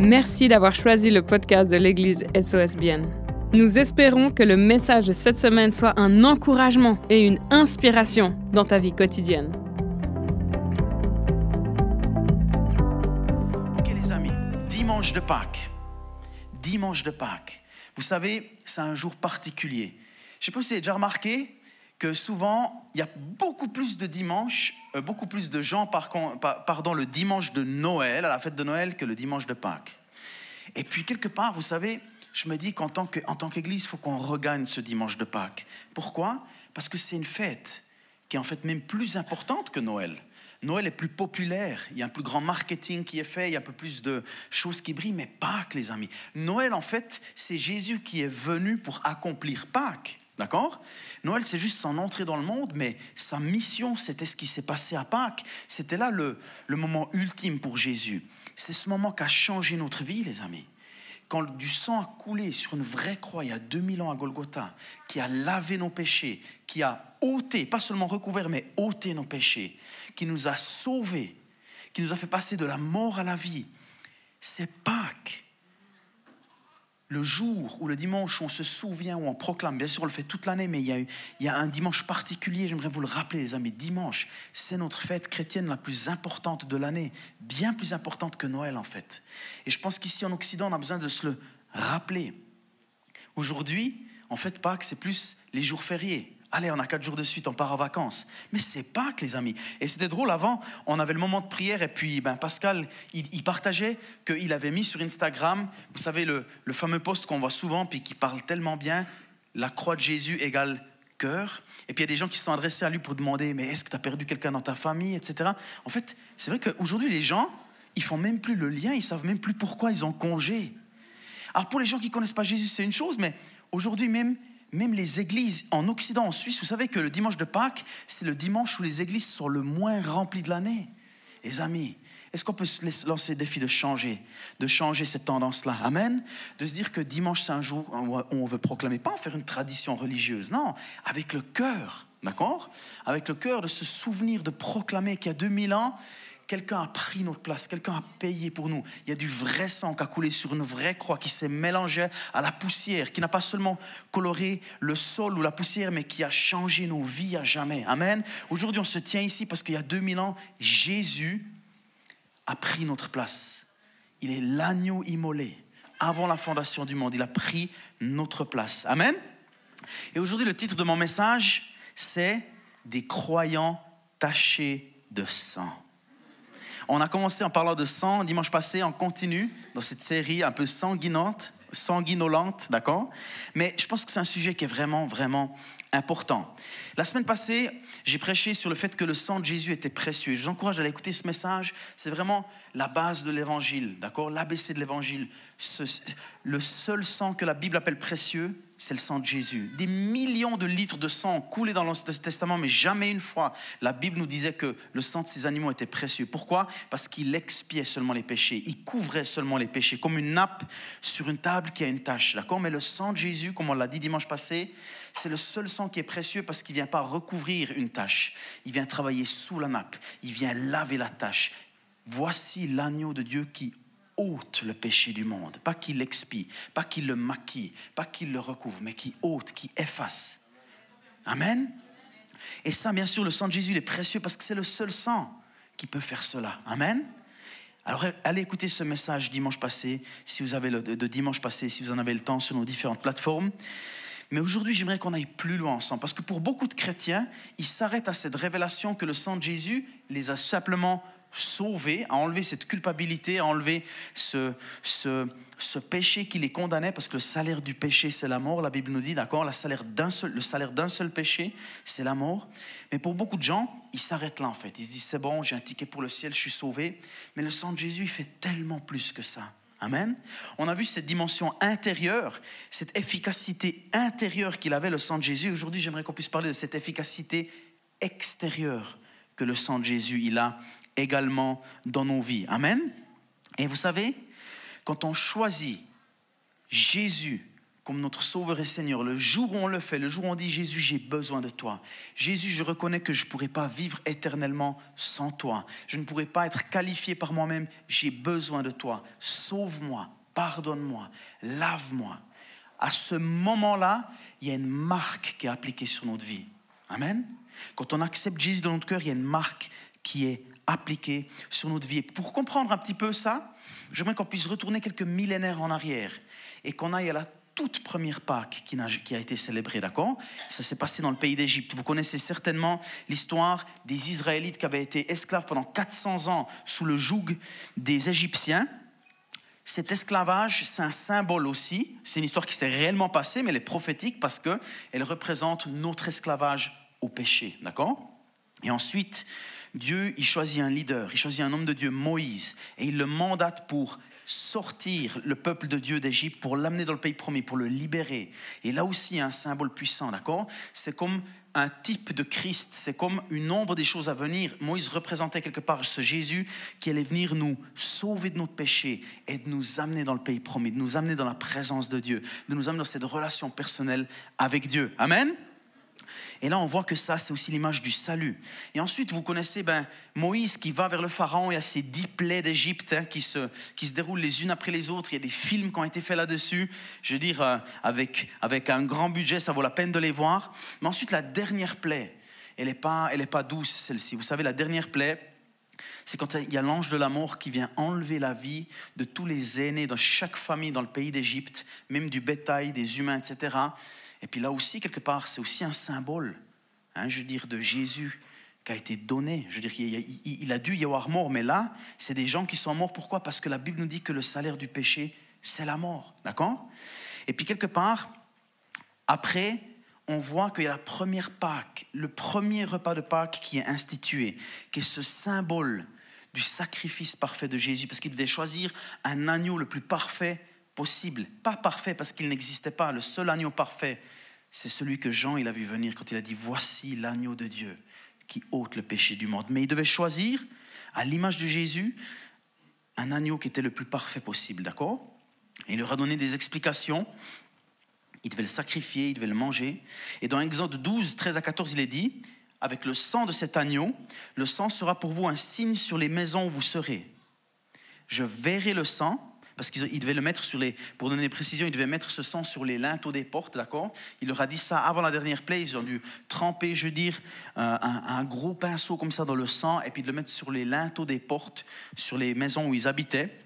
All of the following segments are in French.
Merci d'avoir choisi le podcast de l'Église SOSBN. Nous espérons que le message de cette semaine soit un encouragement et une inspiration dans ta vie quotidienne. Ok les amis, dimanche de Pâques. Dimanche de Pâques. Vous savez, c'est un jour particulier. Je ne sais pas si vous avez déjà remarqué que souvent, il y a beaucoup plus de dimanches, euh, beaucoup plus de gens, par, pardon, le dimanche de Noël, à la fête de Noël, que le dimanche de Pâques. Et puis, quelque part, vous savez, je me dis qu'en tant qu'Église, il faut qu'on regagne ce dimanche de Pâques. Pourquoi? Parce que c'est une fête qui est en fait même plus importante que Noël. Noël est plus populaire, il y a un plus grand marketing qui est fait, il y a un peu plus de choses qui brillent, mais Pâques, les amis. Noël, en fait, c'est Jésus qui est venu pour accomplir Pâques. D'accord? Noël, c'est juste son entrée dans le monde, mais sa mission, c'était ce qui s'est passé à Pâques. C'était là le, le moment ultime pour Jésus. C'est ce moment qui a changé notre vie, les amis. Quand du sang a coulé sur une vraie croix il y a 2000 ans à Golgotha, qui a lavé nos péchés, qui a ôté, pas seulement recouvert, mais ôté nos péchés, qui nous a sauvés, qui nous a fait passer de la mort à la vie, c'est Pâques le jour ou le dimanche où on se souvient, où on proclame, bien sûr on le fait toute l'année, mais il y, a, un dimanche particulier, j'aimerais vous le rappeler les amis, dimanche, c'est notre fête chrétienne la plus importante de l'année, bien plus importante que Noël en fait. Et je pense qu'ici en Occident, on a besoin de se le rappeler. Aujourd'hui, en fait, Pâques, c'est plus les jours fériés. Allez, on a quatre jours de suite, on part en vacances. Mais c'est Pâques, les amis. Et c'était drôle, avant, on avait le moment de prière, et puis ben, Pascal, il, partageait qu'il avait mis sur Instagram, vous savez, le, fameux post qu'on voit souvent, puis qui parle tellement bien, la croix de Jésus égale cœur. Et puis il y a des gens qui se sont adressés à lui pour demander, mais est-ce que tu as perdu quelqu'un dans ta famille, etc. En fait, c'est vrai qu'aujourd'hui, les gens, ils font même plus le lien, ils savent même plus pourquoi ils ont congé. Alors pour les gens qui connaissent pas Jésus, c'est une chose, mais aujourd'hui même, même les églises en Occident, en Suisse, vous savez que le dimanche de Pâques, c'est le dimanche où les églises sont le moins remplies de l'année. Les amis, est-ce qu'on peut se lancer le défi de changer, de changer cette tendance-là? Amen. De se dire que dimanche, c'est un jour où on veut proclamer, pas en faire une tradition religieuse, non, avec le cœur, d'accord? Avec le cœur de se souvenir, de proclamer qu'il y a 2000 ans, Quelqu'un a pris notre place, quelqu'un a payé pour nous. Il y a du vrai sang qui a coulé sur une vraie croix, qui s'est mélangé à la poussière, qui n'a pas seulement coloré le sol ou la poussière, mais qui a changé nos vies à jamais. Amen. Aujourd'hui, on se tient ici parce qu'il y a 2000 ans, Jésus a pris notre place. Il est l'agneau immolé. Avant la fondation du monde, il a pris notre place. Amen. Et aujourd'hui, le titre de mon message, c'est Des croyants tachés de sang. On a commencé en parlant de sang dimanche passé, on continue dans cette série un peu sanguinante, sanguinolente, d'accord? Mais je pense que c'est un sujet qui est vraiment, vraiment important. La semaine passée, j'ai prêché sur le fait que le sang de Jésus était précieux. Je vous encourage à aller écouter ce message. C'est vraiment la base de l'évangile, d'accord? L'ABC de l'évangile. Le seul sang que la Bible appelle précieux, c'est le sang de Jésus. Des millions de litres de sang ont coulé dans l'Ancien Testament, mais jamais une fois la Bible nous disait que le sang de ces animaux était précieux. Pourquoi? Parce qu'il expiait seulement les péchés, il couvrait seulement les péchés, comme une nappe sur une table qui a une tache. D'accord? Mais le sang de Jésus, comme on l'a dit dimanche passé, c'est le seul sang qui est précieux parce qu'il ne vient pas recouvrir une tache. Il vient travailler sous la nappe. Il vient laver la tache. Voici l'agneau de Dieu qui ôte le péché du monde, pas qu'il l'expie, pas qu'il le maquille, pas qu'il le recouvre, mais qui ôte, qui efface. Amen. Et ça, bien sûr, le sang de Jésus est précieux parce que c'est le seul sang qui peut faire cela. Amen. Alors, allez écouter ce message dimanche passé, si vous avez le, de dimanche passé, si vous en avez le temps sur nos différentes plateformes. Mais aujourd'hui, j'aimerais qu'on aille plus loin ensemble, parce que pour beaucoup de chrétiens, ils s'arrêtent à cette révélation que le sang de Jésus les a simplement sauver, à enlever cette culpabilité, à enlever ce, ce, péché qui les condamnait, parce que le salaire du péché, c'est la mort. La Bible nous dit, d'accord, le salaire d'un seul, le salaire d'un seul péché, c'est la mort. Mais pour beaucoup de gens, ils s'arrêtent là, en fait. Ils se disent, c'est bon, j'ai un ticket pour le ciel, je suis sauvé. Mais le sang de Jésus, il fait tellement plus que ça. Amen. On a vu cette dimension intérieure, cette efficacité intérieure qu'il avait, le sang de Jésus. Aujourd'hui, j'aimerais qu'on puisse parler de cette efficacité extérieure que le sang de Jésus, il a également dans nos vies. Amen. Et vous savez, quand on choisit Jésus comme notre Sauveur et Seigneur, le jour où on le fait, le jour où on dit Jésus, j'ai besoin de toi. Jésus, je reconnais que je ne pourrai pas vivre éternellement sans toi. Je ne pourrai pas être qualifié par moi-même. J'ai besoin de toi. Sauve-moi, pardonne-moi, lave-moi. À ce moment-là, il y a une marque qui est appliquée sur notre vie. Amen. Quand on accepte Jésus dans notre cœur, il y a une marque qui est appliquée sur notre vie. Et pour comprendre un petit peu ça, j'aimerais qu'on puisse retourner quelques millénaires en arrière et qu'on aille à la toute première Pâque qui a, été célébrée, d'accord? Ça s'est passé dans le pays d'Égypte. Vous connaissez certainement l'histoire des Israélites qui avaient été esclaves pendant 400 ans sous le joug des Égyptiens. Cet esclavage, c'est un symbole aussi. C'est une histoire qui s'est réellement passée, mais elle est prophétique parce qu'elle représente notre esclavage au péché, d'accord? Et ensuite, Dieu, il choisit un leader, il choisit un homme de Dieu, Moïse, et il le mandate pour sortir le peuple de Dieu d'Égypte pour l'amener dans le pays promis, pour le libérer. Et là aussi, il y a un symbole puissant, d'accord? C'est comme un type de Christ, c'est comme une ombre des choses à venir. Moïse représentait quelque part ce Jésus qui allait venir nous sauver de notre péché et de nous amener dans le pays promis, de nous amener dans la présence de Dieu, de nous amener dans cette relation personnelle avec Dieu. Amen? Et là, on voit que ça, c'est aussi l'image du salut. Et ensuite, vous connaissez ben, Moïse qui va vers le Pharaon. Il y a ces dix plaies d'Égypte hein, qui, se, qui se déroulent les unes après les autres. Il y a des films qui ont été faits là-dessus. Je veux dire, euh, avec, avec un grand budget, ça vaut la peine de les voir. Mais ensuite, la dernière plaie, elle n'est pas, elle est pas douce, celle-ci. Vous savez, la dernière plaie, c'est quand il y a l'ange de la mort qui vient enlever la vie de tous les aînés dans chaque famille dans le pays d'Égypte, même du bétail, des humains, etc. Et puis là aussi, quelque part, c'est aussi un symbole, hein, je veux dire, de Jésus qui a été donné. Je veux dire, il, a dû y avoir mort, mais là, c'est des gens qui sont morts. Pourquoi? Parce que la Bible nous dit que le salaire du péché, c'est la mort. D'accord? Et puis quelque part, après, on voit qu'il y a la première Pâque, le premier repas de Pâques qui est institué, qui est ce symbole du sacrifice parfait de Jésus, parce qu'il devait choisir un agneau le plus parfait possible. Pas parfait parce qu'il n'existait pas. Le seul agneau parfait, c'est celui que Jean il a vu venir quand il a dit Voici l'agneau de Dieu qui ôte le péché du monde. Mais il devait choisir, à l'image de Jésus, un agneau qui était le plus parfait possible, d'accord? Il leur a donné des explications. Il devait le sacrifier, il devait le manger. Et dans Exode 12, 13 à 14, il est dit Avec le sang de cet agneau, le sang sera pour vous un signe sur les maisons où vous serez. Je verrai le sang parce qu'il devait le mettre sur les, pour donner des précisions, il devait mettre ce sang sur les linteaux des portes, d'accord? Il leur a dit ça avant la dernière plaie, ils ont dû tremper, je veux dire, un, un, gros pinceau comme ça dans le sang, et puis de le mettre sur les linteaux des portes, sur les maisons où ils habitaient.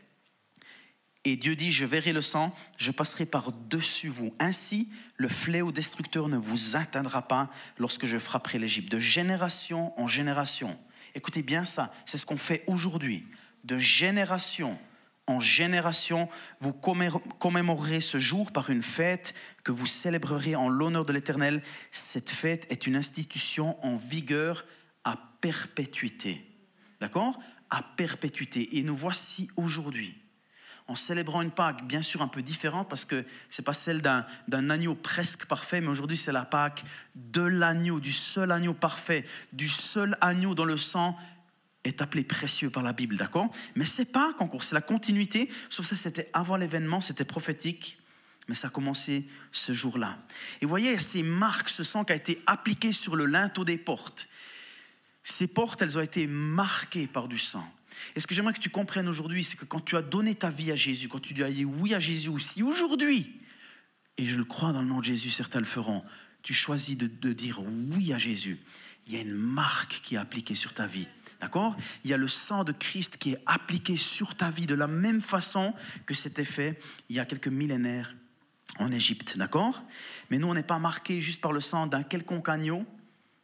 Et Dieu dit, je verrai le sang, je passerai par-dessus vous. Ainsi, le fléau destructeur ne vous atteindra pas lorsque je frapperai l'Égypte. De génération en génération. Écoutez bien ça, c'est ce qu'on fait aujourd'hui. De génération en génération, vous commémorerez ce jour par une fête que vous célébrerez en l'honneur de l'Éternel. Cette fête est une institution en vigueur à perpétuité. D'accord? À perpétuité. Et nous voici aujourd'hui, en célébrant une Pâque, bien sûr un peu différente, parce que ce n'est pas celle d'un agneau presque parfait, mais aujourd'hui c'est la Pâque de l'agneau, du seul agneau parfait, du seul agneau dans le sang est appelé précieux par la Bible, d'accord? Mais c'est pas un concours, c'est la continuité. Sauf ça, c'était avant l'événement, c'était prophétique, mais ça a commencé ce jour-là. Et vous voyez, ces marques, ce sang qui a été appliqué sur le linteau des portes. Ces portes, elles ont été marquées par du sang. Et ce que j'aimerais que tu comprennes aujourd'hui, c'est que quand tu as donné ta vie à Jésus, quand tu dit oui à Jésus aussi, aujourd'hui, et je le crois dans le nom de Jésus, certains le feront, tu choisis de, de dire oui à Jésus, il y a une marque qui est appliquée sur ta vie. D'accord? Il y a le sang de Christ qui est appliqué sur ta vie de la même façon que c'était fait il y a quelques millénaires en Égypte. D'accord? Mais nous, on n'est pas marqué juste par le sang d'un quelconque agneau,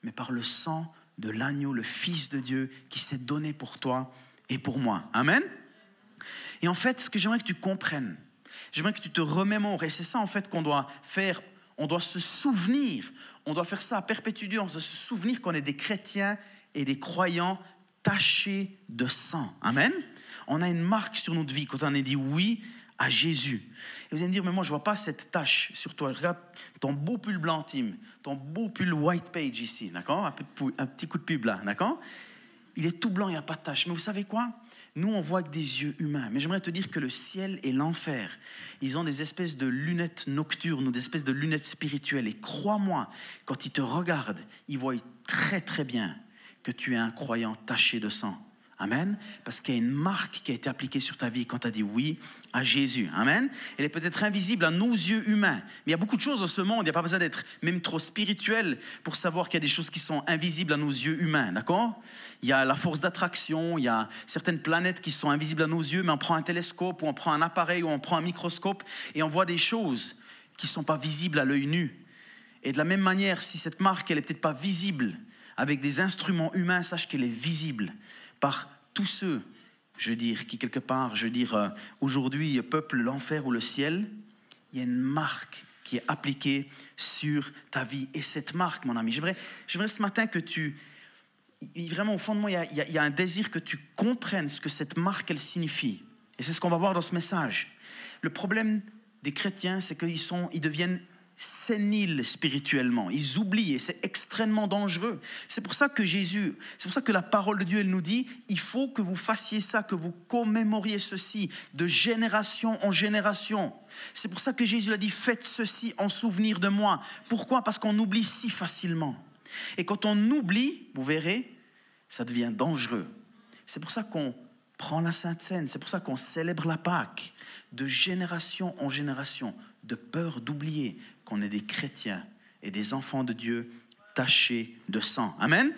mais par le sang de l'agneau, le Fils de Dieu, qui s'est donné pour toi et pour moi. Amen? Et en fait, ce que j'aimerais que tu comprennes, j'aimerais que tu te remémores, et c'est ça en fait qu'on doit faire, on doit se souvenir, on doit faire ça à perpétuité, on doit se souvenir qu'on est des chrétiens et des croyants taché de sang. Amen. On a une marque sur notre vie quand on a dit oui à Jésus. Et vous allez me dire, mais moi je vois pas cette tache sur toi. Regarde ton beau pull blanc Tim, ton beau pull white page ici, d'accord? Un, petit coup de pub là, d'accord? Il est tout blanc, il n'y a pas de tache. Mais vous savez quoi? Nous, on voit avec des yeux humains. Mais j'aimerais te dire que le ciel et l'enfer, ils ont des espèces de lunettes nocturnes ou des espèces de lunettes spirituelles. Et crois-moi, quand ils te regardent, ils voient très très bien que tu es un croyant taché de sang. Amen. Parce qu'il y a une marque qui a été appliquée sur ta vie quand tu as dit oui à Jésus. Amen. Elle est peut-être invisible à nos yeux humains. Mais il y a beaucoup de choses dans ce monde. Il n'y a pas besoin d'être même trop spirituel pour savoir qu'il y a des choses qui sont invisibles à nos yeux humains. D'accord? Il y a la force d'attraction. Il y a certaines planètes qui sont invisibles à nos yeux, mais on prend un télescope ou on prend un appareil ou on prend un microscope et on voit des choses qui ne sont pas visibles à l'œil nu. Et de la même manière, si cette marque, elle n'est peut-être pas visible avec des instruments humains, sache qu'elle est visible par tous ceux, je veux dire, qui quelque part, je veux dire, euh, aujourd'hui peuplent l'enfer ou le ciel, il y a une marque qui est appliquée sur ta vie. Et cette marque, mon ami, j'aimerais, j'aimerais ce matin que tu, vraiment au fond de moi, il y, a, un désir que tu comprennes ce que cette marque, elle signifie. Et c'est ce qu'on va voir dans ce message. Le problème des chrétiens, c'est qu'ils sont, ils deviennent séniles spirituellement. Ils oublient et c'est extrêmement dangereux. C'est pour ça que Jésus, c'est pour ça que la parole de Dieu, elle nous dit, il faut que vous fassiez ça, que vous commémoriez ceci de génération en génération. C'est pour ça que Jésus a dit, faites ceci en souvenir de moi. Pourquoi? Parce qu'on oublie si facilement. Et quand on oublie, vous verrez, ça devient dangereux. C'est pour ça qu'on prend la Sainte Seine, c'est pour ça qu'on célèbre la Pâque de génération en génération, de peur d'oublier, qu'on est des chrétiens et des enfants de Dieu tachés de sang. Amen.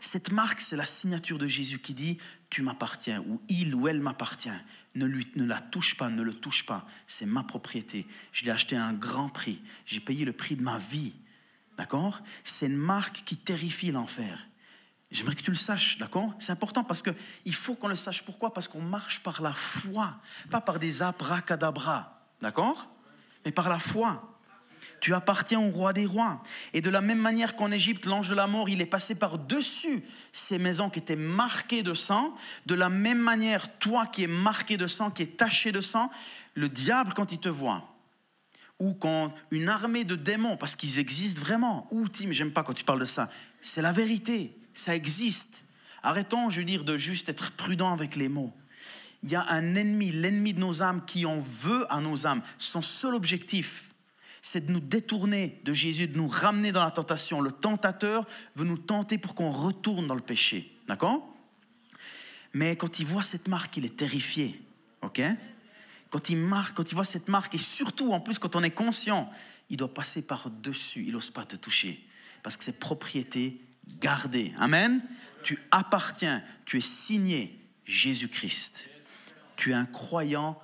Cette marque, c'est la signature de Jésus qui dit Tu m'appartiens, ou il ou elle m'appartient. Ne, lui, ne la touche pas, ne le touche pas. C'est ma propriété. Je l'ai acheté à un grand prix. J'ai payé le prix de ma vie. D'accord? C'est une marque qui terrifie l'enfer. J'aimerais que tu le saches, d'accord? C'est important parce qu'il faut qu'on le sache. Pourquoi? Parce qu'on marche par la foi, pas par des abracadabras, d'accord? Mais par la foi. Tu appartiens au roi des rois. Et de la même manière qu'en Égypte, l'ange de la mort, il est passé par-dessus ces maisons qui étaient marquées de sang. De la même manière, toi qui es marqué de sang, qui es taché de sang, le diable, quand il te voit, ou quand une armée de démons, parce qu'ils existent vraiment, ou Tim, j'aime pas quand tu parles de ça, c'est la vérité, ça existe. Arrêtons, je veux dire, de juste être prudent avec les mots. Il y a un ennemi, l'ennemi de nos âmes, qui en veut à nos âmes. Son seul objectif, c'est de nous détourner de Jésus, de nous ramener dans la tentation. Le tentateur veut nous tenter pour qu'on retourne dans le péché. D'accord? Mais quand il voit cette marque, il est terrifié. OK? Quand il marque, quand il voit cette marque, et surtout en plus quand on est conscient, il doit passer par-dessus. Il n'ose pas te toucher. Parce que c'est propriété gardée. Amen? Tu appartiens, tu es signé Jésus-Christ. Tu es un croyant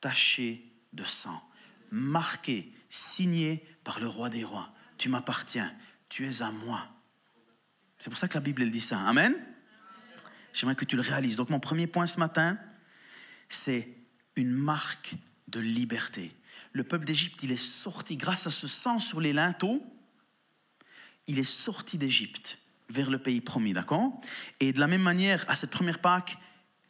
taché de sang, marqué signé par le roi des rois. Tu m'appartiens, tu es à moi. C'est pour ça que la Bible elle dit ça. Amen. J'aimerais que tu le réalises. Donc mon premier point ce matin, c'est une marque de liberté. Le peuple d'Égypte, il est sorti grâce à ce sang sur les linteaux. Il est sorti d'Égypte vers le pays promis, d'accord? Et de la même manière, à cette première Pâque,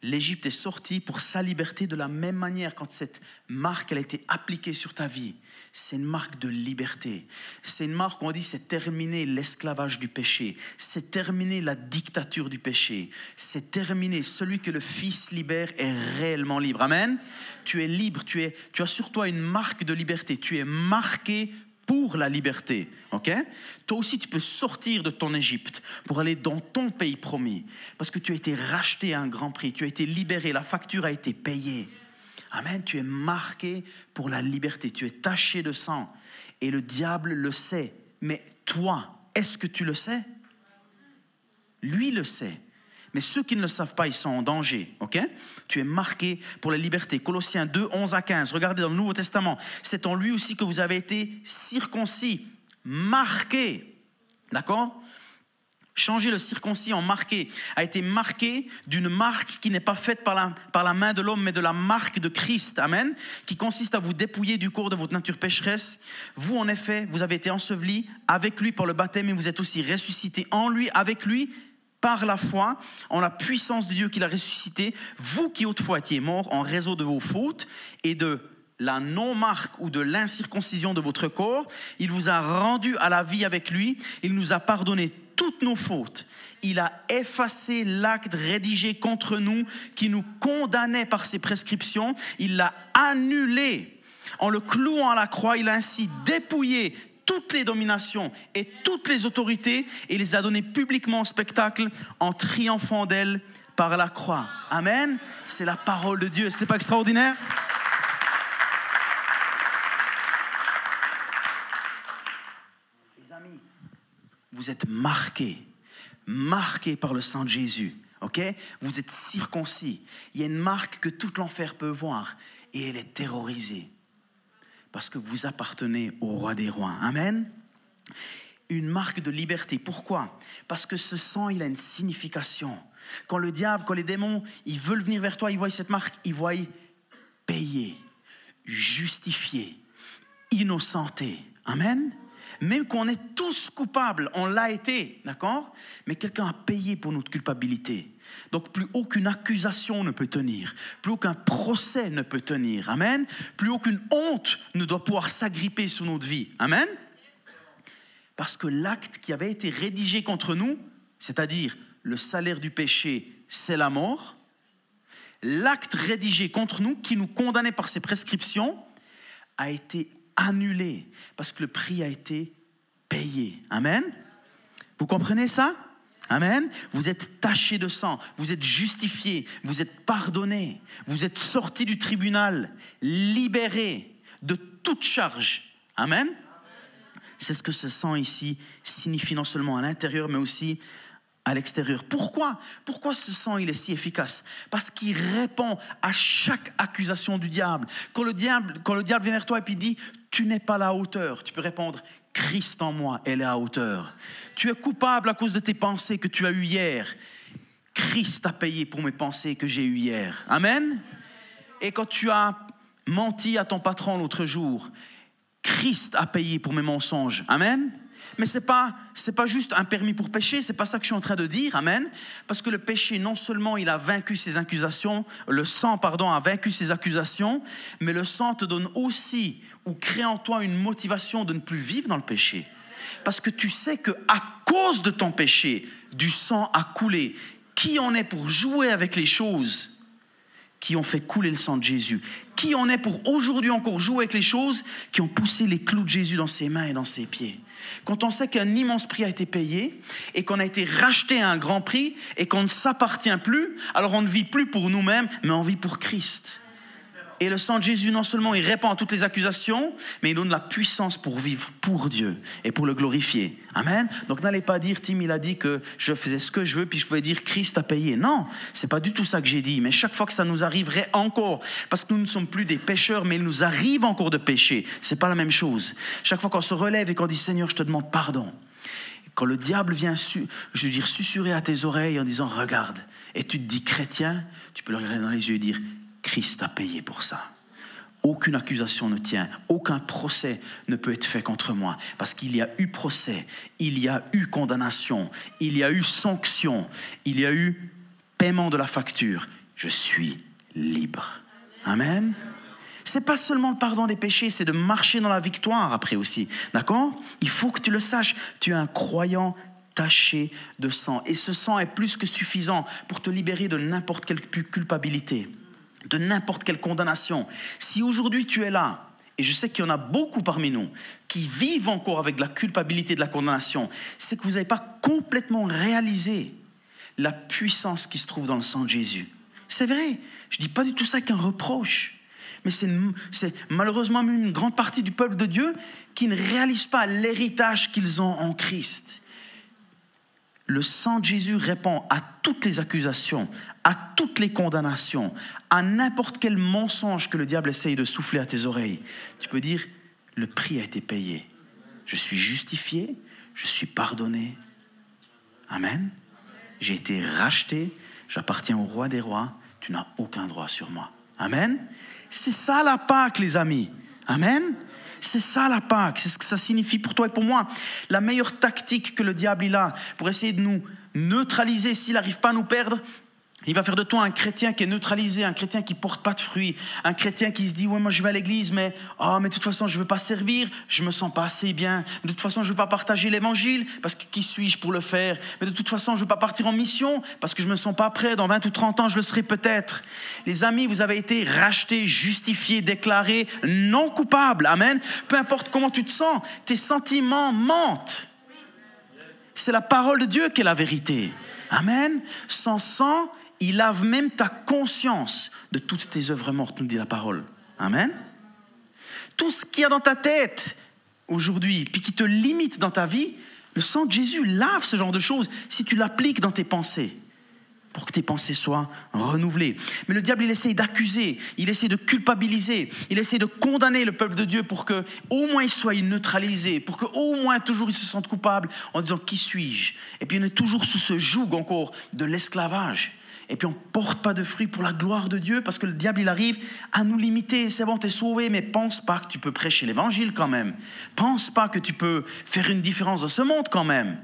l'Égypte est sortie pour sa liberté de la même manière quand cette marque a été appliquée sur ta vie. C'est une marque de liberté. C'est une marque où on dit c'est terminé l'esclavage du péché. C'est terminé la dictature du péché. C'est terminé. Celui que le Fils libère est réellement libre. Amen. Tu es libre. Tu, es, tu as sur toi une marque de liberté. Tu es marqué pour la liberté. Toi aussi, tu peux sortir de ton Égypte pour aller dans ton pays promis. Parce que tu as été racheté à un grand prix. Tu as été libéré. La facture a été payée. Amen. Tu es marqué pour la liberté. Tu es taché de sang. Et le diable le sait. Mais toi, est-ce que tu le sais? Lui le sait. Mais ceux qui ne le savent pas, ils sont en danger. ok? Tu es marqué pour la liberté. Colossiens 2, 11 à 15. Regardez dans le Nouveau Testament. C'est en lui aussi que vous avez été circoncis, marqué. D'accord? Changer le circoncis en marqué a été marqué d'une marque qui n'est pas faite par la, par la main de l'homme, mais de la marque de Christ. Amen. Qui consiste à vous dépouiller du corps de votre nature pécheresse. Vous, en effet, vous avez été ensevelis avec lui par le baptême et vous êtes aussi ressuscités en lui, avec lui, par la foi, en la puissance de Dieu qui l'a ressuscité, vous qui autrefois étiez morts en réseau de vos fautes et de la non-marque ou de l'incirconcision de votre corps, il vous a rendu à la vie avec lui, il nous a pardonné toutes nos fautes. il a effacé l'acte rédigé contre nous qui nous condamnait par ses prescriptions. Il l'a annulé. En le clouant à la croix, il a ainsi dépouillé toutes les dominations et toutes les autorités et les a données publiquement en spectacle en triomphant d'elles par la croix. Amen. C'est la parole de Dieu. Que c'est pas extraordinaire? Les amis, vous êtes marqués, marqués par le sang de Jésus. Ok? Vous êtes circoncis. Il y a une marque que tout l'enfer peut voir et elle est terrorisée parce que vous appartenez au roi des rois. Amen. Une marque de liberté. Pourquoi? Parce que ce sang, il a une signification. Quand le diable, quand les démons, ils veulent venir vers toi, ils voient cette marque, ils voient payer, justifier, innocenté. Amen. Même qu'on est tous coupables, on l'a été, d'accord? Mais quelqu'un a payé pour notre culpabilité. Donc plus aucune accusation ne peut tenir, plus aucun procès ne peut tenir. Amen. Plus aucune honte ne doit pouvoir s'agripper sur notre vie. Amen. Parce que l'acte qui avait été rédigé contre nous, c'est-à-dire le salaire du péché, c'est la mort, l'acte rédigé contre nous, qui nous condamnait par ses prescriptions, a été annulé parce que le prix a été payé. Amen. Vous comprenez ça? Amen. Vous êtes taché de sang, vous êtes justifié, vous êtes pardonné, vous êtes sorti du tribunal, libéré de toute charge. Amen. C'est ce que ce sang ici signifie non seulement à l'intérieur, mais aussi à l'extérieur. Pourquoi? Pourquoi ce sang il est si efficace? Parce qu'il répond à chaque accusation du diable. Quand le diable, vient vers toi et puis dit tu n'es pas à la hauteur, tu peux répondre Christ en moi, elle est à hauteur. Tu es coupable à cause de tes pensées que tu as eues hier. Christ a payé pour mes pensées que j'ai eues hier. Amen? Et quand tu as menti à ton patron l'autre jour, Christ a payé pour mes mensonges. Amen? Mais ce n'est pas, pas juste un permis pour pécher, c'est pas ça que je suis en train de dire, amen. Parce que le péché, non seulement il a vaincu ses accusations, le sang, pardon, a vaincu ses accusations, mais le sang te donne aussi, ou crée en toi une motivation de ne plus vivre dans le péché. Parce que tu sais que à cause de ton péché, du sang a coulé. Qui en est pour jouer avec les choses? Qui ont fait couler le sang de Jésus Qui en est pour aujourd'hui encore jouer avec les choses qui ont poussé les clous de Jésus dans ses mains et dans ses pieds quand on sait qu'un immense prix a été payé et qu'on a été racheté à un grand prix et qu'on ne s'appartient plus, alors on ne vit plus pour nous-mêmes, mais on vit pour Christ. Et le sang de Jésus, non seulement il répond à toutes les accusations, mais il donne la puissance pour vivre pour Dieu et pour le glorifier. Amen. Donc n'allez pas dire, Tim, il a dit que je faisais ce que je veux, puis je pouvais dire Christ a payé. Non, c'est pas du tout ça que j'ai dit. Mais chaque fois que ça nous arriverait encore, parce que nous ne sommes plus des pécheurs, mais il nous arrive encore de pécher, c'est pas la même chose. Chaque fois qu'on se relève et qu'on dit Seigneur, je te demande pardon. Quand le diable vient, je veux dire, susurrer à tes oreilles en disant Regarde, et tu te dis chrétien, tu peux le regarder dans les yeux et dire Christ a payé pour ça. Aucune accusation ne tient, aucun procès ne peut être fait contre moi, parce qu'il y a eu procès, il y a eu condamnation, il y a eu sanction, il y a eu paiement de la facture. Je suis libre. Amen. C'est pas seulement le pardon des péchés, c'est de marcher dans la victoire après aussi. D'accord? Il faut que tu le saches. Tu es un croyant taché de sang. Et ce sang est plus que suffisant pour te libérer de n'importe quelle culpabilité de n'importe quelle condamnation. Si aujourd'hui tu es là, et je sais qu'il y en a beaucoup parmi nous qui vivent encore avec la culpabilité de la condamnation, c'est que vous n'avez pas complètement réalisé la puissance qui se trouve dans le sang de Jésus. C'est vrai, je ne dis pas du tout ça qu'un reproche, mais c'est malheureusement une grande partie du peuple de Dieu qui ne réalise pas l'héritage qu'ils ont en Christ le sang de Jésus répond à toutes les accusations, à toutes les condamnations, à n'importe quel mensonge que le diable essaye de souffler à tes oreilles. Tu peux dire, le prix a été payé. Je suis justifié, je suis pardonné. Amen. J'ai été racheté, j'appartiens au roi des rois, tu n'as aucun droit sur moi. Amen. C'est ça la Pâque, les amis. Amen. C'est ça la Pâque, c'est ce que ça signifie pour toi et pour moi. La meilleure tactique que le diable a pour essayer de nous neutraliser s'il n'arrive pas à nous perdre, Il va faire de toi un chrétien qui est neutralisé, un chrétien qui porte pas de fruits, un chrétien qui se dit ouais moi je vais à l'église mais oh mais de toute façon je veux pas servir, je me sens pas assez bien. De toute façon je veux pas partager l'évangile parce que qui suis-je pour le faire? Mais de toute façon je veux pas partir en mission parce que je me sens pas prêt. Dans 20 ou 30 ans je le serai peut-être. Les amis, vous avez été rachetés, justifiés, déclarés non coupables. Amen. Peu importe comment tu te sens, tes sentiments mentent. C'est la parole de Dieu qui est la vérité. Amen. Sans sang il lave même ta conscience de toutes tes œuvres mortes, nous dit la parole. Amen. Tout ce qu'il y a dans ta tête aujourd'hui, puis qui te limite dans ta vie, le sang de Jésus lave ce genre de choses si tu l'appliques dans tes pensées pour que tes pensées soient renouvelées. Mais le diable, il essaye d'accuser, il essaie de culpabiliser, il essaie de condamner le peuple de Dieu pour que au moins il soit neutralisé, pour que au moins toujours il se sente coupable en disant qui suis-je? Et puis on est toujours sous ce joug encore de l'esclavage et puis on ne porte pas de fruits pour la gloire de Dieu parce que le diable, il arrive à nous limiter. C'est bon, tu es sauvé, mais pense pas que tu peux prêcher l'évangile quand même. Pense pas que tu peux faire une différence dans ce monde quand même.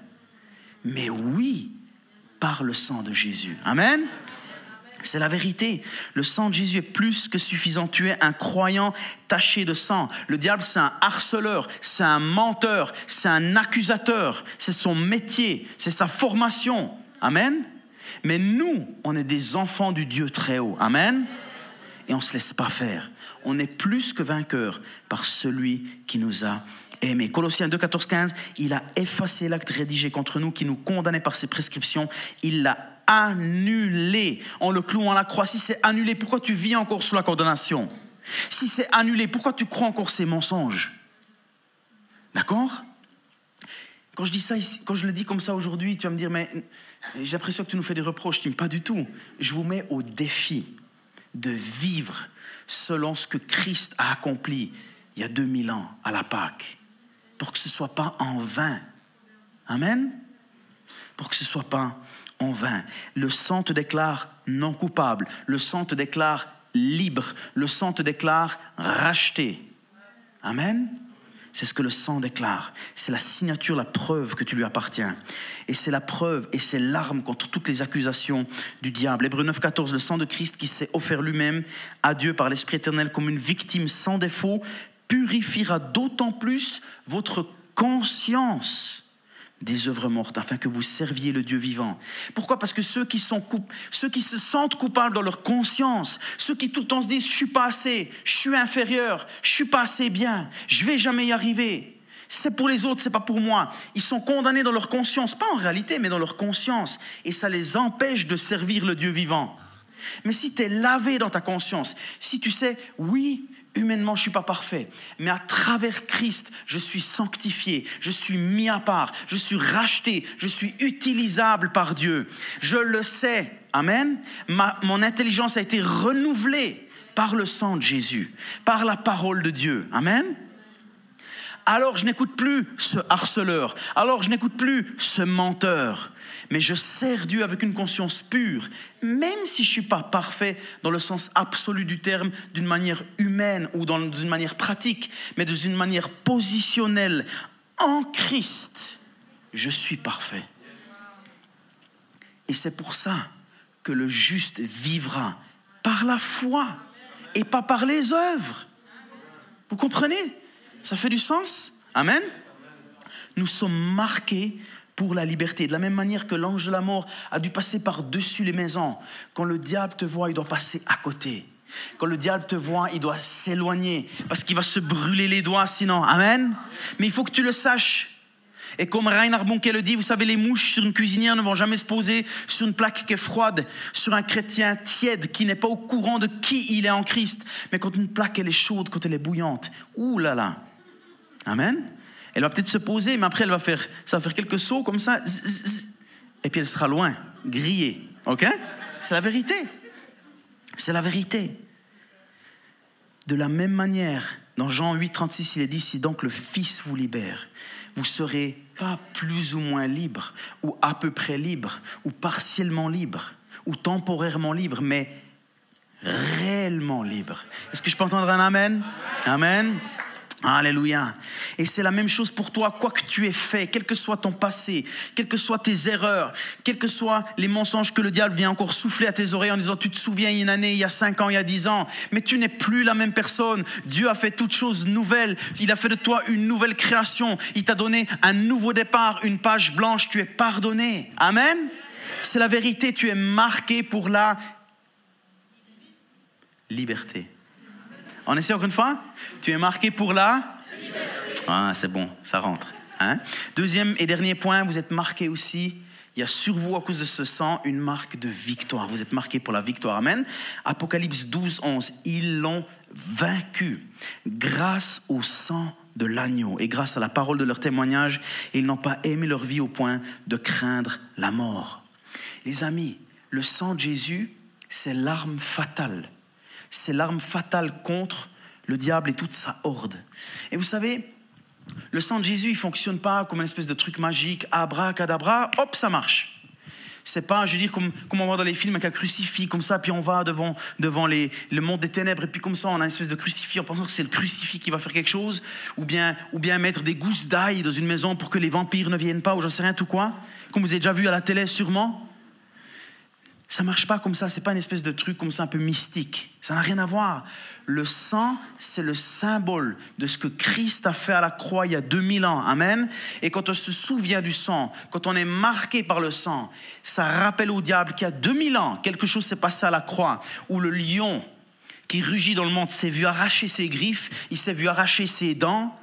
Mais oui, par le sang de Jésus. Amen. C'est la vérité. Le sang de Jésus est plus que suffisant. Tu es un croyant taché de sang. Le diable, c'est un harceleur, c'est un menteur, c'est un accusateur. C'est son métier, c'est sa formation. Amen. Mais nous, on est des enfants du Dieu très haut. Amen. Et on ne se laisse pas faire. On est plus que vainqueurs par celui qui nous a aimés. Colossiens 2, 14, 15, il a effacé l'acte rédigé contre nous qui nous condamnait par ses prescriptions. Il l'a annulé en le clouant à la croix. Si c'est annulé, pourquoi tu vis encore sous la condamnation? Si c'est annulé, pourquoi tu crois encore ces mensonges? D'accord? Quand je dis ça, quand je le dis comme ça aujourd'hui, tu vas me dire, mais j'ai l'impression que tu nous fais des reproches. Je dis, pas du tout. Je vous mets au défi de vivre selon ce que Christ a accompli il y a 2000 ans à la Pâque, pour que ce ne soit pas en vain. Amen Pour que ce ne soit pas en vain. Le sang te déclare non coupable, le sang te déclare libre, le sang te déclare racheté. Amen c'est ce que le sang déclare. C'est la signature, la preuve que tu lui appartiens. Et c'est la preuve et c'est l'arme contre toutes les accusations du diable. Hébreu 9, 14, le sang de Christ qui s'est offert lui-même à Dieu par l'Esprit éternel comme une victime sans défaut purifiera d'autant plus votre conscience des œuvres mortes, afin que vous serviez le Dieu vivant. Pourquoi? Parce que ceux qui, sont ceux qui se sentent coupables dans leur conscience, ceux qui tout le temps se disent, je suis pas assez, je suis inférieur, je suis pas assez bien, je vais jamais y arriver. C'est pour les autres, c'est pas pour moi. Ils sont condamnés dans leur conscience, pas en réalité, mais dans leur conscience. Et ça les empêche de servir le Dieu vivant. Mais si tu es lavé dans ta conscience, si tu sais, oui, Humainement, je suis pas parfait, mais à travers Christ, je suis sanctifié, je suis mis à part, je suis racheté, je suis utilisable par Dieu. Je le sais, Amen. mon intelligence a été renouvelée par le sang de Jésus, par la parole de Dieu. Amen. Alors je n'écoute plus ce harceleur, alors je n'écoute plus ce menteur, mais je sers Dieu avec une conscience pure, même si je ne suis pas parfait dans le sens absolu du terme, d'une manière humaine ou dans manière pratique, mais dans une manière positionnelle. En Christ, je suis parfait. Et c'est pour ça que le juste vivra par la foi et pas par les œuvres. Vous comprenez? Ça fait du sens? Amen Nous sommes marqués pour la liberté. De la même manière que l'ange de la mort a dû passer par-dessus les maisons. Quand le diable te voit, il doit passer à côté. Quand le diable te voit, il doit s'éloigner parce qu'il va se brûler les doigts sinon. Amen. Mais il faut que tu le saches. Et comme Reinhard Bonke le dit, vous savez, les mouches sur une cuisinière ne vont jamais se poser sur une plaque qui est froide, sur un chrétien tiède qui n'est pas au courant de qui il est en Christ. Mais quand une plaque, elle est chaude, quand elle est bouillante, ouh là là. Amen. Elle va peut-être se poser, mais après, elle va faire, ça va faire quelques sauts comme ça, et puis elle sera loin, grillée. OK? C'est la vérité. C'est la vérité. De la même manière, dans Jean 8, 36, il est dit si donc le Fils vous libère, vous serez pas plus ou moins libre, ou à peu près libre, ou partiellement libre, ou temporairement libre, mais réellement libre. Est-ce que je peux entendre un Amen? Amen. Alléluia. Et c'est la même chose pour toi, quoi que tu aies fait, quel que soit ton passé, quelles que soient tes erreurs, quels que soient les mensonges que le diable vient encore souffler à tes oreilles en disant tu te souviens il y a une année, il y a cinq ans, il y a dix ans, mais tu n'es plus la même personne. Dieu a fait toutes choses nouvelles. Il a fait de toi une nouvelle création. Il t'a donné un nouveau départ, une page blanche. Tu es pardonné. Amen. C'est la vérité. Tu es marqué pour la liberté. On essaie encore une fois? Tu es marqué pour la Ah, c'est bon, ça rentre. Hein? Deuxième et dernier point, vous êtes marqué aussi. Il y a sur vous, à cause de ce sang, une marque de victoire. Vous êtes marqué pour la victoire. Amen. Apocalypse 12, 11. Ils l'ont vaincu grâce au sang de l'agneau et grâce à la parole de leur témoignage. Ils n'ont pas aimé leur vie au point de craindre la mort. Les amis, le sang de Jésus, c'est l'arme fatale c'est l'arme fatale contre le diable et toute sa horde. Et vous savez, le sang de Jésus, il fonctionne pas comme une espèce de truc magique, abracadabra, hop, ça marche. C'est pas, je veux dire, comme, comme on voit dans les films avec un crucifix, comme ça, puis on va devant, devant les, le monde des ténèbres, et puis comme ça, on a une espèce de crucifix en pensant que c'est le crucifix qui va faire quelque chose, ou bien, ou bien mettre des gousses d'ail dans une maison pour que les vampires ne viennent pas, ou j'en sais rien, tout quoi. Comme vous avez déjà vu à la télé, sûrement. Ça marche pas comme ça, c'est pas une espèce de truc comme ça un peu mystique. Ça n'a rien à voir. Le sang, c'est le symbole de ce que Christ a fait à la croix il y a 2000 ans. Amen. Et quand on se souvient du sang, quand on est marqué par le sang, ça rappelle au diable qu'il y a 2000 ans, quelque chose s'est passé à la croix où le lion qui rugit dans le monde s'est vu arracher ses griffes, il s'est vu arracher ses dents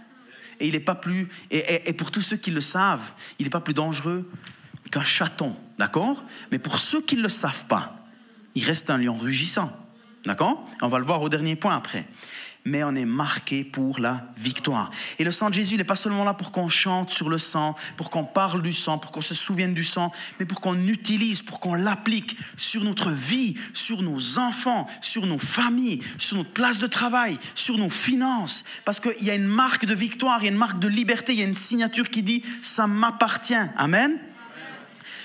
et il n'est pas plus et, et pour tous ceux qui le savent, il n'est pas plus dangereux qu'un chaton, d'accord? Mais pour ceux qui ne le savent pas, il reste un lion rugissant, d'accord? On va le voir au dernier point après. Mais on est marqué pour la victoire. Et le sang de Jésus n'est pas seulement là pour qu'on chante sur le sang, pour qu'on parle du sang, pour qu'on se souvienne du sang, mais pour qu'on utilise, pour qu'on l'applique sur notre vie, sur nos enfants, sur nos familles, sur notre place de travail, sur nos finances. Parce qu'il y a une marque de victoire, il y a une marque de liberté, il y a une signature qui dit ⁇ ça m'appartient ⁇ Amen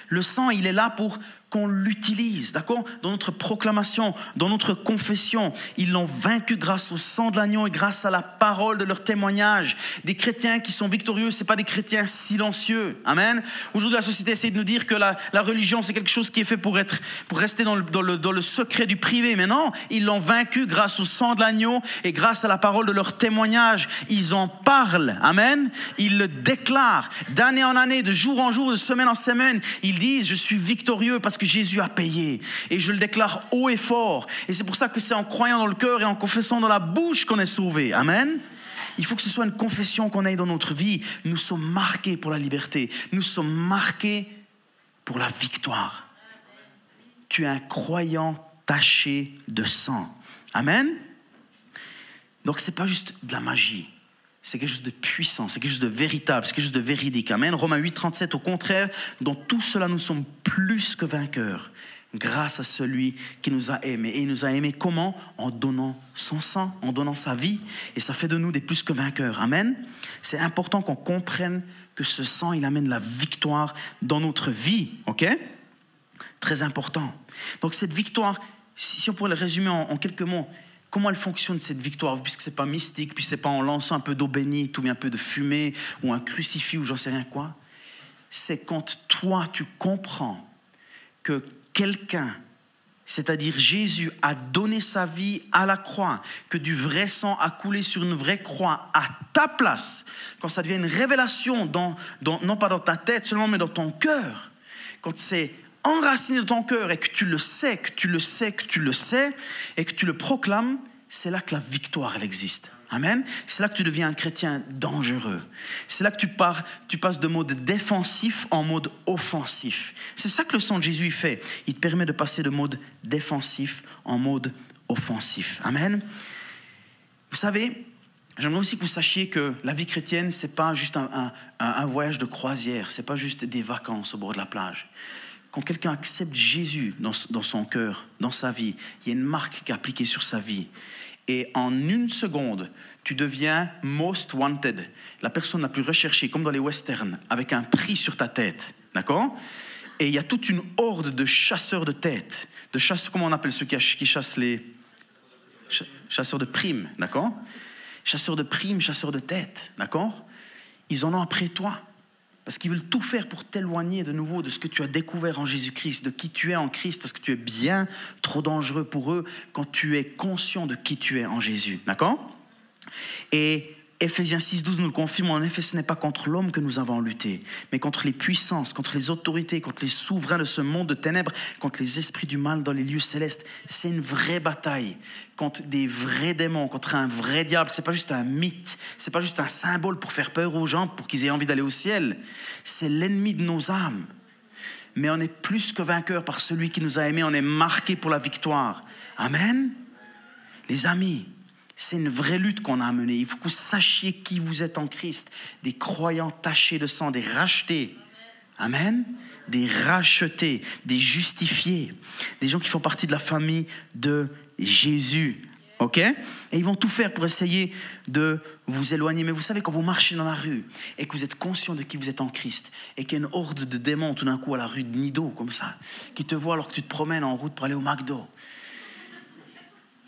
le sang, il est là pour qu'on l'utilise, d'accord? Dans notre proclamation, dans notre confession, ils l'ont vaincu grâce au sang de l'agneau et grâce à la parole de leur témoignage. Des chrétiens qui sont victorieux, ce pas des chrétiens silencieux. Amen? Aujourd'hui, la société essaie de nous dire que la, religion, c'est quelque chose qui est fait pour, être, pour rester dans le, dans, le, secret du privé. Mais non, ils l'ont vaincu grâce au sang de l'agneau et grâce à la parole de leur témoignage. Ils en parlent. Amen? Ils le déclarent d'année en année, de jour en jour, de semaine en semaine. Ils disent, je suis victorieux parce que Jésus a payé. Et je le déclare haut et fort. Et c'est pour ça que c'est en croyant dans le cœur et en confessant dans la bouche qu'on est sauvé. Amen. Il faut que ce soit une confession qu'on ait dans notre vie. Nous sommes marqués pour la liberté. Nous sommes marqués pour la victoire. Tu es un croyant taché de sang. Amen. Donc c'est pas juste de la magie c'est quelque chose de puissant, c'est quelque chose de véritable, c'est quelque chose de véridique. Amen. Romains 8, 37, au contraire, dans tout cela, nous sommes plus que vainqueurs grâce à celui qui nous a aimés. Et il nous a aimés comment? En donnant son sang, en donnant sa vie. Et ça fait de nous des plus que vainqueurs. Amen. C'est important qu'on comprenne que ce sang, il amène la victoire dans notre vie. OK? Très important. Donc cette victoire, si on pourrait le résumer en quelques mots, Comment elle fonctionne cette victoire Puisque c'est pas mystique, puis c'est pas en lançant un peu d'eau bénite ou bien un peu de fumée ou un crucifix ou j'en sais rien quoi. C'est quand toi tu comprends que quelqu'un, c'est-à-dire Jésus, a donné sa vie à la croix, que du vrai sang a coulé sur une vraie croix à ta place, quand ça devient une révélation, dans, non pas dans ta tête seulement, mais dans ton cœur, quand c'est enraciné dans ton cœur et que tu le sais, que tu le sais, que tu le sais, et que tu le proclames, c'est là que la victoire, elle existe. Amen. C'est là que tu deviens un chrétien dangereux. C'est là que tu, pars, tu passes de mode défensif en mode offensif. C'est ça que le sang de Jésus fait. Il te permet de passer de mode défensif en mode offensif. Amen. Vous savez, j'aimerais aussi que vous sachiez que la vie chrétienne, c'est pas juste un, un, voyage de croisière, c'est pas juste des vacances au bord de la plage quand quelqu'un accepte Jésus dans, son cœur, dans sa vie, il y a une marque qui est appliquée sur sa vie. Et en une seconde, tu deviens most wanted, la personne la plus recherchée, comme dans les westerns, avec un prix sur ta tête. D'accord? Et il y a toute une horde de chasseurs de têtes, de chasseurs, comment on appelle ceux qui chassent les chasseurs de primes, d'accord? Chasseurs de primes, chasseurs de têtes, d'accord? Ils en ont après toi. Parce qu'ils veulent tout faire pour t'éloigner de nouveau de ce que tu as découvert en Jésus-Christ, de qui tu es en Christ, parce que tu es bien trop dangereux pour eux quand tu es conscient de qui tu es en Jésus. D'accord? Et Ephésiens 6.12 nous le confirme, en effet, ce n'est pas contre l'homme que nous avons lutté, mais contre les puissances, contre les autorités, contre les souverains de ce monde de ténèbres, contre les esprits du mal dans les lieux célestes. C'est une vraie bataille contre des vrais démons, contre un vrai diable. C'est pas juste un mythe, c'est pas juste un symbole pour faire peur aux gens, pour qu'ils aient envie d'aller au ciel. C'est l'ennemi de nos âmes. Mais on est plus que vainqueur par celui qui nous a aimés, on est marqué pour la victoire. Amen. Les amis, c'est une vraie lutte qu'on a à mener. Il faut que vous sachiez qui vous êtes en Christ. Des croyants tachés de sang, des rachetés. Amen. Des rachetés, des justifiés. Des gens qui font partie de la famille de Jésus. OK? Et ils vont tout faire pour essayer de vous éloigner. Mais vous savez, quand vous marchez dans la rue et que vous êtes conscient de qui vous êtes en Christ et qu'il y a une horde de démons tout d'un coup à la rue de Nido, comme ça, qui te voient alors que tu te promènes en route pour aller au McDo,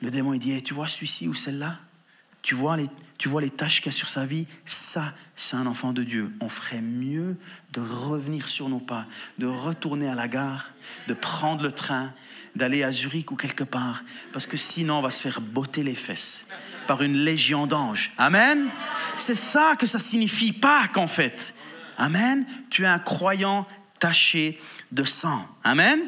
le démon, il dit, tu vois celui-ci ou celle-là? Tu vois, les, tu vois les tâches qu'il y a sur sa vie? Ça, c'est un enfant de Dieu. On ferait mieux de revenir sur nos pas, de retourner à la gare, de prendre le train, d'aller à Zurich ou quelque part. Parce que sinon, on va se faire botter les fesses par une légion d'anges. Amen? C'est ça que ça signifie Pâques, en fait. Amen? Tu es un croyant taché de sang. Amen?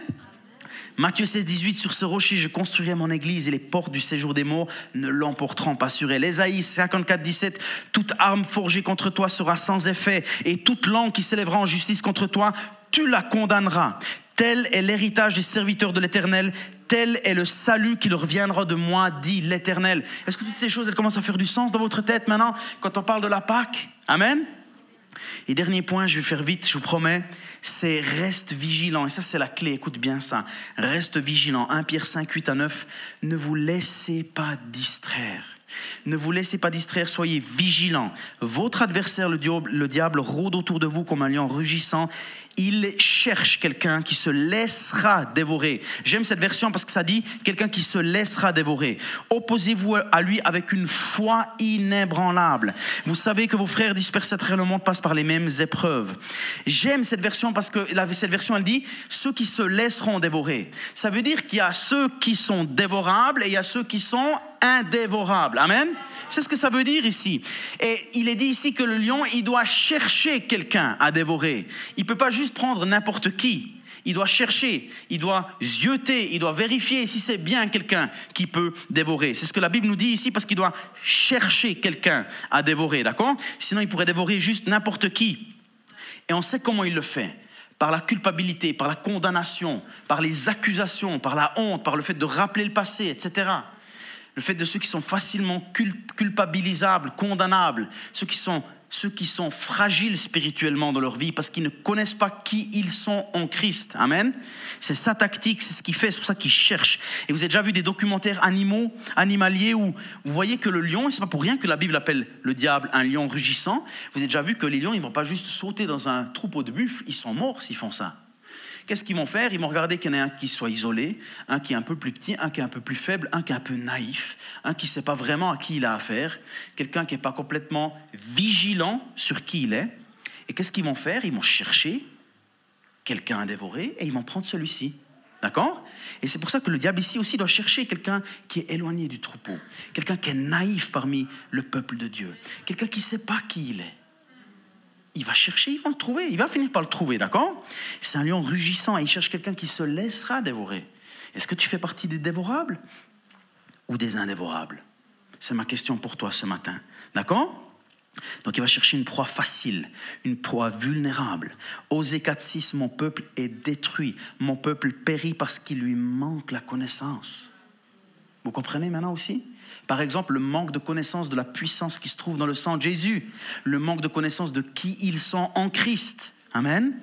Matthieu 16, 18, sur ce rocher, je construirai mon église et les portes du séjour des morts ne l'emporteront pas sur elle. Ésaïe 54, 17, toute arme forgée contre toi sera sans effet et toute langue qui s'élèvera en justice contre toi, tu la condamneras. Tel est l'héritage des serviteurs de l'Éternel, tel est le salut qui leur viendra de moi, dit l'Éternel. Est-ce que toutes ces choses, elles commencent à faire du sens dans votre tête maintenant quand on parle de la Pâque? Amen? Et dernier point, je vais faire vite, je vous promets, c'est reste vigilant. Et ça, c'est la clé. Écoute bien ça. Reste vigilant. 1 Pierre 5, 8 à 9. Ne vous laissez pas distraire. Ne vous laissez pas distraire, soyez vigilants. Votre adversaire, le le diable, rôde autour de vous comme un lion rugissant il cherche quelqu'un qui se laissera dévorer. J'aime cette version parce que ça dit quelqu'un qui se laissera dévorer. Opposez-vous à lui avec une foi inébranlable. Vous savez que vos frères dispersés à travers le monde passent par les mêmes épreuves. J'aime cette version parce que cette version, elle dit ceux qui se laisseront dévorer. Ça veut dire qu'il y a ceux qui sont dévorables et il y a ceux qui sont indévorables. Amen. C'est ce que ça veut dire ici. Et il est dit ici que le lion, il doit chercher quelqu'un à dévorer. Il ne peut pas juste prendre n'importe qui. Il doit chercher, il doit zioter, il doit vérifier si c'est bien quelqu'un qui peut dévorer. C'est ce que la Bible nous dit ici parce qu'il doit chercher quelqu'un à dévorer, d'accord? Sinon, il pourrait dévorer juste n'importe qui. Et on sait comment il le fait par la culpabilité, par la condamnation, par les accusations, par la honte, par le fait de rappeler le passé, etc le fait de ceux qui sont facilement culpabilisables, condamnables, ceux qui sont ceux qui sont fragiles spirituellement dans leur vie parce qu'ils ne connaissent pas qui ils sont en Christ. Amen. C'est sa tactique, c'est ce qu'il fait, c'est pour ça qu'il cherche. Et vous avez déjà vu des documentaires animaux, animaliers où vous voyez que le lion, et c'est pas pour rien que la Bible appelle le diable un lion rugissant. Vous avez déjà vu que les lions, ils vont pas juste sauter dans un troupeau de buffles, ils sont morts s'ils font ça. Qu'est-ce qu'ils vont faire? Ils vont regarder qu'il y en a un qui soit isolé, un qui est un peu plus petit, un qui est un peu plus faible, un qui est un peu naïf, un qui ne sait pas vraiment à qui il a affaire, quelqu'un qui n'est pas complètement vigilant sur qui il est. Et qu'est-ce qu'ils vont faire? Ils vont chercher quelqu'un à dévorer et ils vont prendre celui-ci. D'accord? Et c'est pour ça que le diable ici aussi doit chercher quelqu'un qui est éloigné du troupeau, quelqu'un qui est naïf parmi le peuple de Dieu, quelqu'un qui ne sait pas qui il est il va chercher, il va le trouver, il va finir par le trouver, d'accord? C'est un lion rugissant et il cherche quelqu'un qui se laissera dévorer. Est-ce que tu fais partie des dévorables ou des indévorables? C'est ma question pour toi ce matin, d'accord? Donc il va chercher une proie facile, une proie vulnérable. Osée 4.6, mon peuple est détruit, mon peuple périt parce qu'il lui manque la connaissance. Vous comprenez maintenant aussi? Par exemple, le manque de connaissance de la puissance qui se trouve dans le sang de Jésus, le manque de connaissance de qui ils sont en Christ. Amen.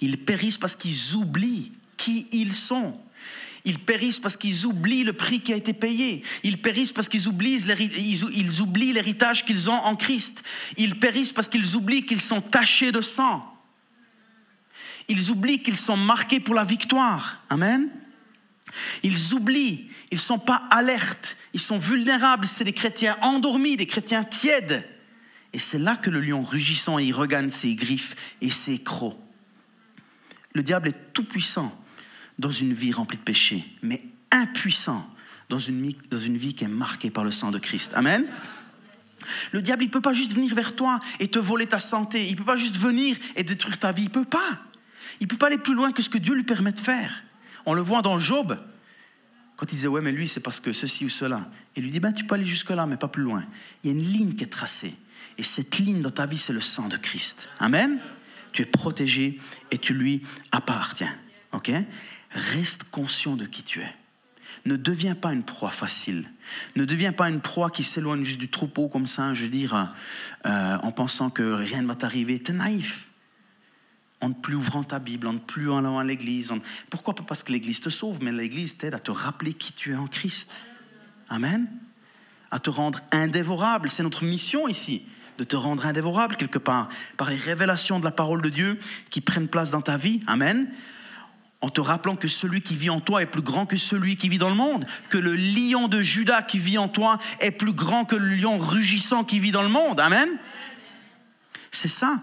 Ils périssent parce qu'ils oublient qui ils sont. Ils périssent parce qu'ils oublient le prix qui a été payé. Ils périssent parce qu'ils oublient, ils oublient l'héritage qu'ils ont en Christ. Ils périssent parce qu'ils oublient qu'ils sont tachés de sang. Ils oublient qu'ils sont marqués pour la victoire. Amen. Ils oublient, ils ne sont pas alertes, ils sont vulnérables, c'est des chrétiens endormis, des chrétiens tièdes. Et c'est là que le lion rugissant, il regagne ses griffes et ses crocs. Le diable est tout puissant dans une vie remplie de péché, mais impuissant dans une, dans une vie qui est marquée par le sang de Christ. Amen. Le diable, il ne peut pas juste venir vers toi et te voler ta santé. Il ne peut pas juste venir et détruire ta vie. Il ne peut pas. Il ne peut pas aller plus loin que ce que Dieu lui permet de faire. On le voit dans Job. Quand il disait, ouais, mais lui, c'est parce que ceci ou cela. Il lui dit, ben, tu peux aller jusque-là, mais pas plus loin. Il y a une ligne qui est tracée. Et cette ligne dans ta vie, c'est le sang de Christ. Amen. Tu es protégé et tu lui appartiens. OK? Reste conscient de qui tu es. Ne deviens pas une proie facile. Ne deviens pas une proie qui s'éloigne juste du troupeau comme ça, je veux dire, euh, en pensant que rien ne va t'arriver. Tu es naïf. En ne plus ouvrant ta Bible, en ne plus allant à l'église. Pourquoi pas parce que l'église te sauve, mais l'église t'aide à te rappeler qui tu es en Christ. Amen. À te rendre indévorable. C'est notre mission ici de te rendre indévorable quelque part par les révélations de la parole de Dieu qui prennent place dans ta vie. Amen en te rappelant que celui qui vit en toi est plus grand que celui qui vit dans le monde, que le lion de Judas qui vit en toi est plus grand que le lion rugissant qui vit dans le monde. Amen. C'est ça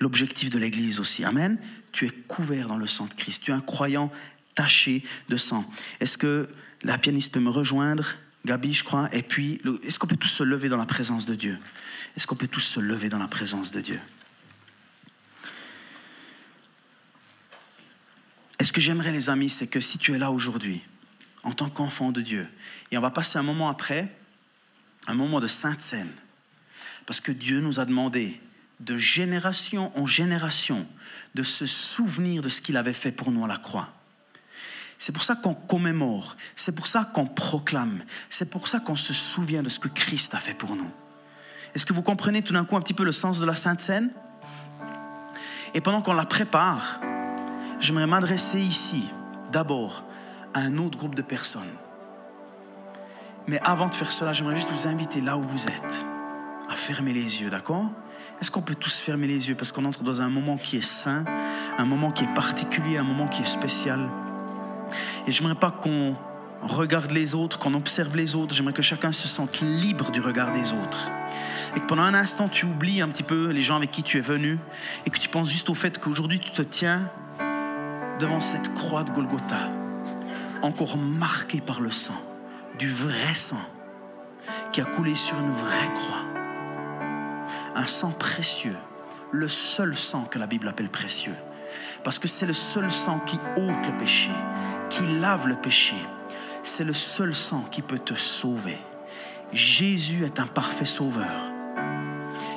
l'objectif de l'Église aussi. Amen. Tu es couvert dans le sang de Christ. Tu es un croyant taché de sang. Est-ce que la pianiste peut me rejoindre? Gabi, je crois. Et puis, est-ce qu'on peut tous se lever dans la présence de Dieu? Est-ce qu'on peut tous se lever dans la présence de Dieu? Et ce que j'aimerais, les amis, c'est que si tu es là aujourd'hui, en tant qu'enfant de Dieu, et on va passer un moment après, un moment de sainte scène, parce que Dieu nous a demandé de génération en génération de se souvenir de ce qu'il avait fait pour nous à la croix. C'est pour ça qu'on commémore, c'est pour ça qu'on proclame, c'est pour ça qu'on se souvient de ce que Christ a fait pour nous. Est-ce que vous comprenez tout d'un coup un petit peu le sens de la Sainte Seine? Et pendant qu'on la prépare, j'aimerais m'adresser ici d'abord à un autre groupe de personnes. Mais avant de faire cela, j'aimerais juste vous inviter là où vous êtes à fermer les yeux, d'accord? Est-ce qu'on peut tous fermer les yeux parce qu'on entre dans un moment qui est saint, un moment qui est particulier, un moment qui est spécial? Et j'aimerais pas qu'on regarde les autres, qu'on observe les autres, j'aimerais que chacun se sente libre du regard des autres. Et que pendant un instant, tu oublies un petit peu les gens avec qui tu es venu et que tu penses juste au fait qu'aujourd'hui, tu te tiens devant cette croix de Golgotha, encore marquée par le sang, du vrai sang, qui a coulé sur une vraie croix. Un sang précieux, le seul sang que la Bible appelle précieux. Parce que c'est le seul sang qui ôte le péché, qui lave le péché. C'est le seul sang qui peut te sauver. Jésus est un parfait sauveur.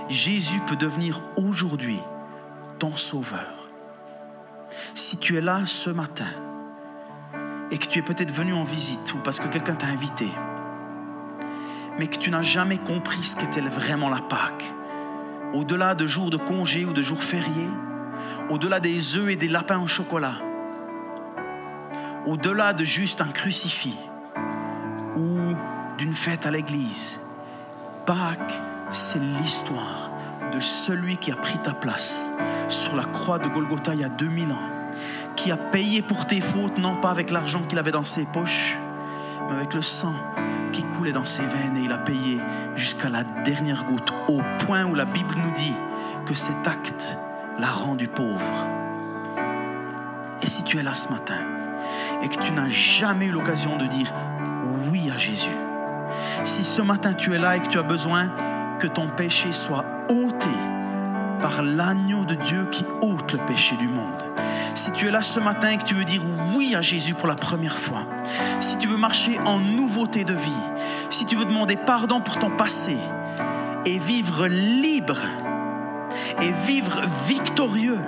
Jésus peut devenir aujourd'hui ton sauveur si tu es là ce matin et que tu es peut-être venu en visite ou parce que quelqu'un t'a invité, mais que tu n'as jamais compris ce qu'était vraiment la Pâque, au-delà de jours de congé ou de jours fériés, au-delà des œufs et des lapins au chocolat, au-delà de juste un crucifix ou d'une fête à l'église, Pâques, c'est l'histoire de celui qui a pris ta place sur la croix de Golgotha il y a 2000 ans qui a payé pour tes fautes, non pas avec l'argent qu'il avait dans ses poches, mais avec le sang qui coulait dans ses veines et il a payé jusqu'à la dernière goutte, au point où la Bible nous dit que cet acte l'a rendu pauvre. Et si tu es là ce matin et que tu n'as jamais eu l'occasion de dire oui à Jésus, si ce matin tu es là et que tu as besoin que ton péché soit ôté par l'agneau de Dieu qui ôte le péché du monde, tu es là ce matin et que tu veux dire oui à Jésus pour la première fois, si tu veux marcher en nouveauté de vie, si tu veux demander pardon pour ton passé et vivre libre et vivre victorieux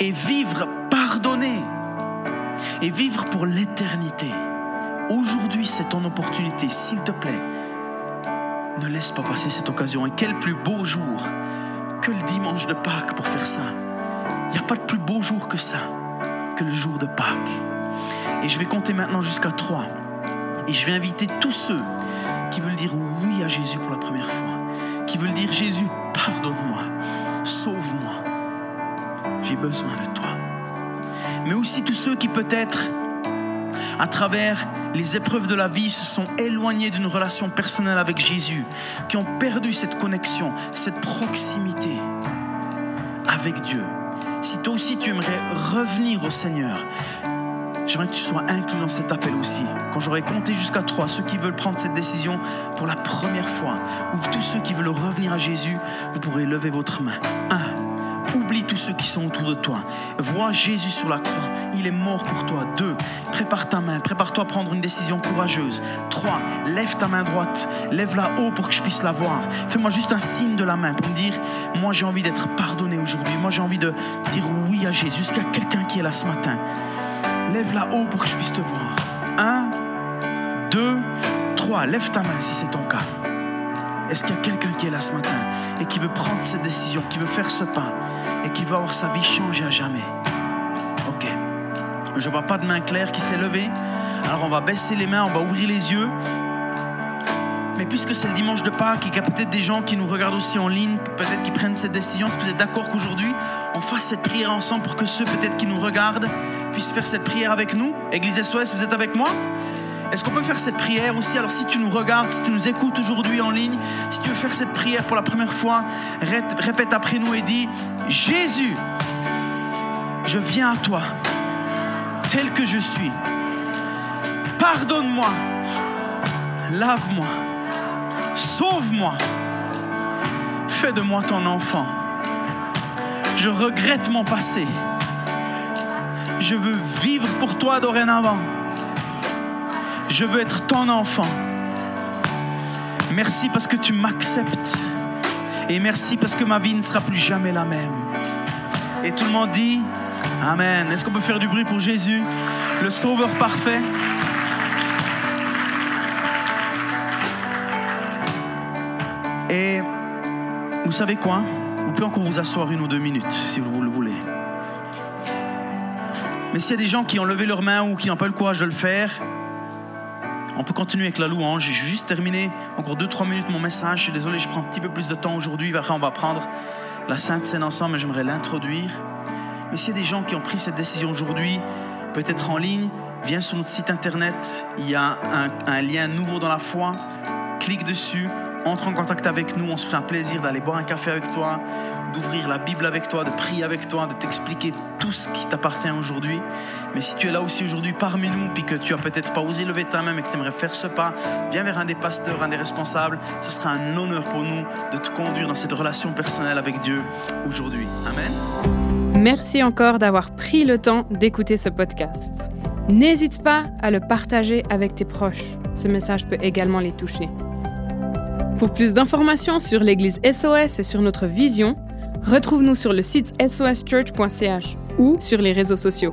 et vivre pardonné et vivre pour l'éternité. Aujourd'hui, c'est ton opportunité, s'il te plaît. Ne laisse pas passer cette occasion. Et quel plus beau jour que le dimanche de Pâques pour faire ça. Il n'y a pas de plus beau jour que ça, que le jour de Pâques. Et je vais compter maintenant jusqu'à trois. Et je vais inviter tous ceux qui veulent dire oui à Jésus pour la première fois, qui veulent dire Jésus, pardonne-moi, sauve-moi, j'ai besoin de toi. Mais aussi tous ceux qui peut-être à travers les épreuves de la vie, se sont éloignés d'une relation personnelle avec Jésus, qui ont perdu cette connexion, cette proximité avec Dieu. Si toi aussi tu aimerais revenir au Seigneur, j'aimerais que tu sois inclus dans cet appel aussi. Quand j'aurai compté jusqu'à trois, ceux qui veulent prendre cette décision pour la première fois, ou tous ceux qui veulent revenir à Jésus, vous pourrez lever votre main. Un. Oublie tous ceux qui sont autour de toi. Vois Jésus sur la croix. Il est mort pour toi. Deux, prépare ta main. Prépare-toi à prendre une décision courageuse. Trois, lève ta main droite. Lève-la haut pour que je puisse la voir. Fais-moi juste un signe de la main pour me dire, moi j'ai envie d'être pardonné aujourd'hui. Moi j'ai envie de dire oui à Jésus. Est-ce qu'il y a quelqu'un qui est là ce matin? Lève-la haut pour que je puisse te voir. Un, deux, trois. Lève ta main si c'est ton cas. Est-ce qu'il y a quelqu'un qui est là ce matin et qui veut prendre cette décision, qui veut faire ce pas et qui veut avoir sa vie changée à jamais? Je vois pas de main claire qui s'est levée. Alors on va baisser les mains, on va ouvrir les yeux. Mais puisque c'est le dimanche de Pâques et qu'il y a peut-être des gens qui nous regardent aussi en ligne, peut-être qui prennent cette décision, que vous êtes d'accord qu'aujourd'hui, on fasse cette prière ensemble pour que ceux peut-être qui nous regardent puissent faire cette prière avec nous? Église SOS, vous êtes avec moi? Est-ce qu'on peut faire cette prière aussi? Alors si tu nous regardes, si tu nous écoutes aujourd'hui en ligne, si tu veux faire cette prière pour la première fois, répète après nous et dis, Jésus, je viens à toi, tel que je suis. Pardonne-moi, lave-moi, sauve-moi, fais de moi ton enfant. Je regrette mon passé. Je veux vivre pour toi dorénavant je veux être ton enfant. Merci parce que tu m'acceptes. Et merci parce que ma vie ne sera plus jamais la même. Et tout le monde dit Amen. Est-ce qu'on peut faire du bruit pour Jésus, le Sauveur parfait Et vous savez quoi? Vous pouvez encore vous asseoir une ou deux minutes si vous le voulez. Mais s'il y a des gens qui ont levé leurs mains ou qui n'ont pas le courage de le faire, on peut continuer avec la louange. Je vais juste terminer encore 2-3 minutes mon message. Je suis désolé, je prends un petit peu plus de temps aujourd'hui. Après, on va prendre la Sainte Seine ensemble, mais j'aimerais l'introduire. Mais s'il y a des gens qui ont pris cette décision aujourd'hui, peut-être en ligne, viens sur notre site internet. Il y a un, lien nouveau dans la foi. Clique dessus, entre en contact avec nous. On se ferait un plaisir d'aller boire un café avec toi d'ouvrir la Bible avec toi, de prier avec toi, de t'expliquer tout ce qui t'appartient aujourd'hui. Mais si tu es là aussi aujourd'hui parmi nous, puis que tu as peut-être pas osé lever ta main, mais que tu aimerais faire ce pas, viens vers un des pasteurs, un des responsables. Ce sera un honneur pour nous de te conduire dans cette relation personnelle avec Dieu aujourd'hui. Amen. Merci encore d'avoir pris le temps d'écouter ce podcast. N'hésite pas à le partager avec tes proches. Ce message peut également les toucher. Pour plus d'informations sur l'Église SOS et sur notre vision, Retrouve-nous sur le site soschurch.ch ou sur les réseaux sociaux.